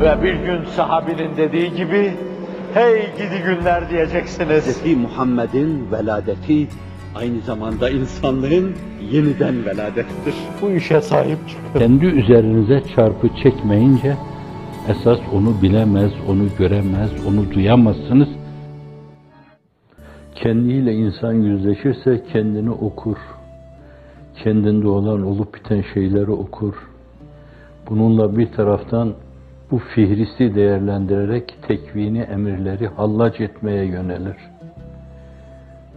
Ve bir gün sahabinin dediği gibi, hey gidi günler diyeceksiniz. Hz. Muhammed'in veladeti aynı zamanda insanlığın yeniden veladettir. Bu işe sahip çıkın. Kendi üzerinize çarpı çekmeyince esas onu bilemez, onu göremez, onu duyamazsınız. Kendiyle insan yüzleşirse kendini okur. Kendinde olan olup biten şeyleri okur. Bununla bir taraftan bu fihristi değerlendirerek tekvini emirleri hallac etmeye yönelir.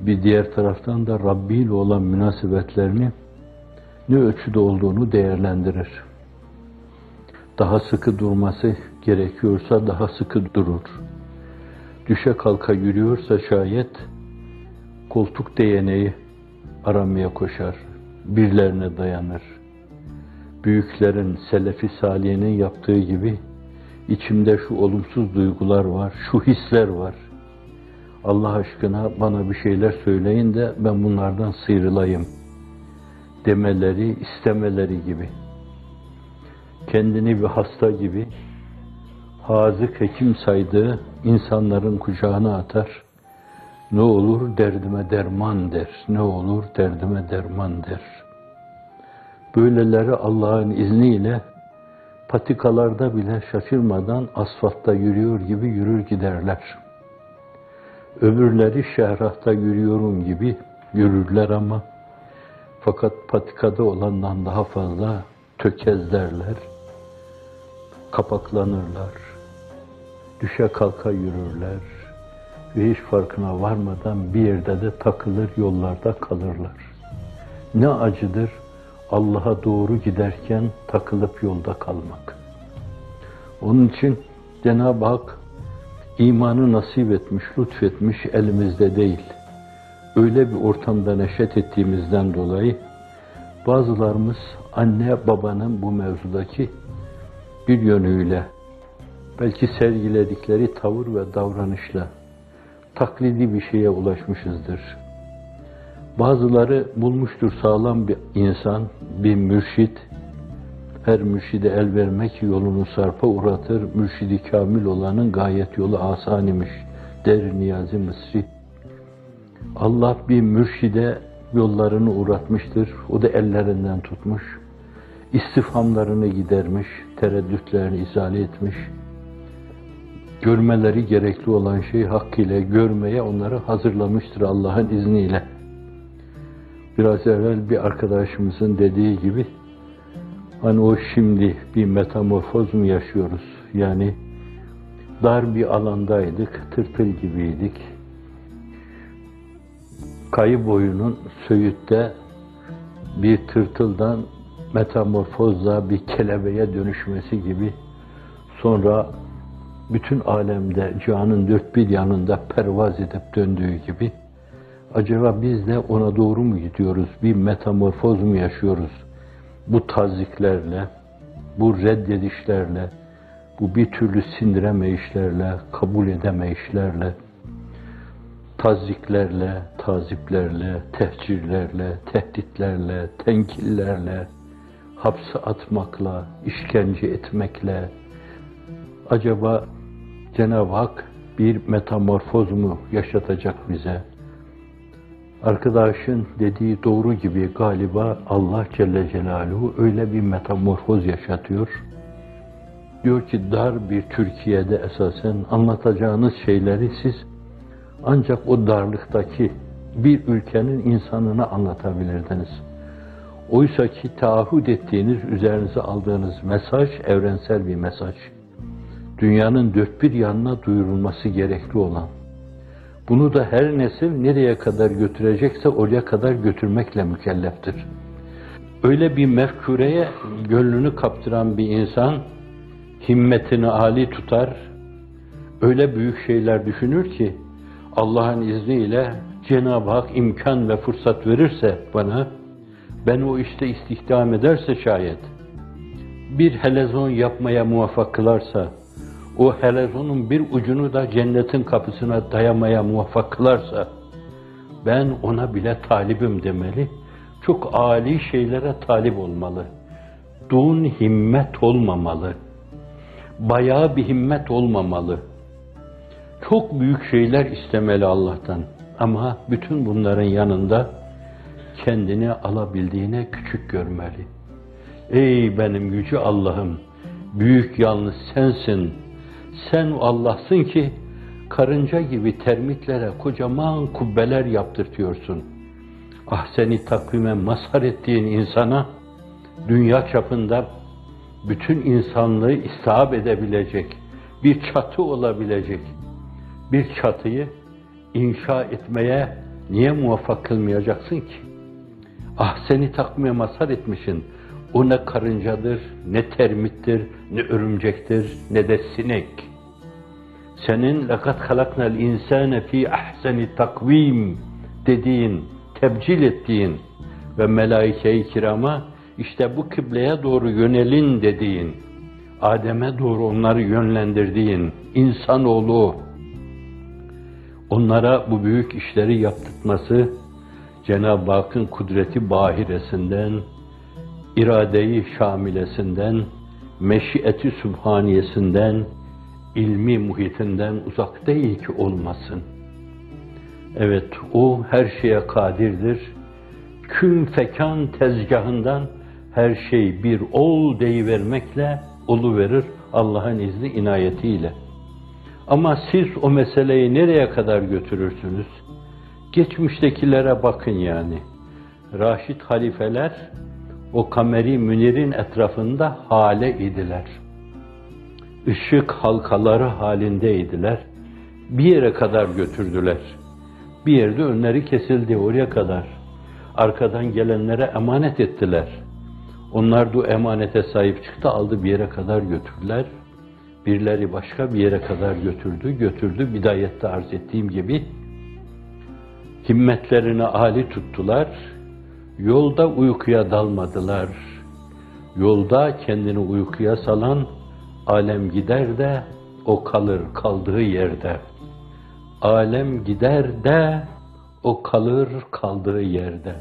Bir diğer taraftan da Rabbi ile olan münasebetlerini ne ölçüde olduğunu değerlendirir. Daha sıkı durması gerekiyorsa daha sıkı durur. Düşe kalka yürüyorsa şayet koltuk değeneği aramaya koşar, birlerine dayanır. Büyüklerin, selefi saliyenin yaptığı gibi içimde şu olumsuz duygular var, şu hisler var. Allah aşkına bana bir şeyler söyleyin de ben bunlardan sıyrılayım demeleri, istemeleri gibi. Kendini bir hasta gibi hazık hekim saydığı insanların kucağına atar. Ne olur derdime derman der. Ne olur derdime derman der. Böyleleri Allah'ın izniyle patikalarda bile şaşırmadan asfaltta yürüyor gibi yürür giderler. Öbürleri şehrahta yürüyorum gibi yürürler ama fakat patikada olandan daha fazla tökezlerler, kapaklanırlar, düşe kalka yürürler ve hiç farkına varmadan bir yerde de takılır, yollarda kalırlar. Ne acıdır Allah'a doğru giderken takılıp yolda kalmak. Onun için Cenab-ı Hak imanı nasip etmiş, lütfetmiş elimizde değil. Öyle bir ortamda neşet ettiğimizden dolayı bazılarımız anne babanın bu mevzudaki bir yönüyle belki sergiledikleri tavır ve davranışla taklidi bir şeye ulaşmışızdır. Bazıları bulmuştur sağlam bir insan, bir mürşit, her mürşide el vermek yolunu sarpa uğratır, mürşidi kamil olanın gayet yolu asan imiş, der Niyazi Mısri. Allah bir mürşide yollarını uğratmıştır, o da ellerinden tutmuş, istifhamlarını gidermiş, tereddütlerini izale etmiş, görmeleri gerekli olan şey hakkıyla görmeye onları hazırlamıştır Allah'ın izniyle. Biraz evvel bir arkadaşımızın dediği gibi, hani o şimdi bir metamorfoz mu yaşıyoruz? Yani dar bir alandaydık, tırtıl gibiydik. Kayı boyunun Söğüt'te bir tırtıldan metamorfozla bir kelebeğe dönüşmesi gibi sonra bütün alemde cihanın dört bir yanında pervaz edip döndüğü gibi acaba biz de ona doğru mu gidiyoruz? Bir metamorfoz mu yaşıyoruz? Bu taziklerle, bu reddedişlerle, bu bir türlü sindiremeyişlerle, kabul edemeyişlerle, taziklerle, taziplerle, tehcirlerle, tehditlerle, tenkillerle, hapse atmakla, işkence etmekle, acaba Cenab-ı Hak bir metamorfoz mu yaşatacak bize? Arkadaşın dediği doğru gibi galiba Allah Celle Celaluhu öyle bir metamorfoz yaşatıyor. Diyor ki dar bir Türkiye'de esasen anlatacağınız şeyleri siz ancak o darlıktaki bir ülkenin insanına anlatabilirdiniz. Oysa ki taahhüt ettiğiniz, üzerinize aldığınız mesaj evrensel bir mesaj. Dünyanın dört bir yanına duyurulması gerekli olan. Bunu da her nesil nereye kadar götürecekse oraya kadar götürmekle mükelleftir. Öyle bir mefkureye gönlünü kaptıran bir insan, himmetini âli tutar, öyle büyük şeyler düşünür ki, Allah'ın izniyle Cenab-ı Hak imkan ve fırsat verirse bana, ben o işte istihdam ederse şayet, bir helezon yapmaya muvaffak kılarsa, o helezonun bir ucunu da cennetin kapısına dayamaya muvaffak kılarsa, ben ona bile talibim demeli, çok âli şeylere talip olmalı. Dun himmet olmamalı. bayağı bir himmet olmamalı. Çok büyük şeyler istemeli Allah'tan. Ama bütün bunların yanında kendini alabildiğine küçük görmeli. Ey benim yüce Allah'ım, büyük yalnız sensin. Sen Allah'sın ki karınca gibi termitlere kocaman kubbeler yaptırtıyorsun. Ah seni takvime mazhar ettiğin insana dünya çapında bütün insanlığı istihap edebilecek, bir çatı olabilecek bir çatıyı inşa etmeye niye muvaffak kılmayacaksın ki? Ah seni takvime mazhar etmişsin. O ne karıncadır, ne termittir, ne örümcektir, ne de sinek. Senin lakat halaknal insane fi ahseni takvim dediğin, tebcil ettiğin ve melaike-i kirama işte bu kıbleye doğru yönelin dediğin, Adem'e doğru onları yönlendirdiğin insanoğlu onlara bu büyük işleri yaptırtması Cenab-ı Hakk'ın kudreti bahiresinden iradeyi şamilesinden, meşiyeti sübhaniyesinden, ilmi muhitinden uzak değil ki olmasın. Evet, o her şeye kadirdir. Kün fekan tezgahından her şey bir ol deyivermekle olu verir Allah'ın izni inayetiyle. Ama siz o meseleyi nereye kadar götürürsünüz? Geçmiştekilere bakın yani. Raşid halifeler o kameri münir'in etrafında hale idiler. Işık halkaları halindeydiler. Bir yere kadar götürdüler. Bir yerde önleri kesildi oraya kadar. Arkadan gelenlere emanet ettiler. Onlar da emanete sahip çıktı, aldı bir yere kadar götürdüler. Birileri başka bir yere kadar götürdü, götürdü. Bidayette arz ettiğim gibi himmetlerini âli tuttular. Yolda uykuya dalmadılar. Yolda kendini uykuya salan alem gider de o kalır kaldığı yerde. Alem gider de o kalır kaldığı yerde.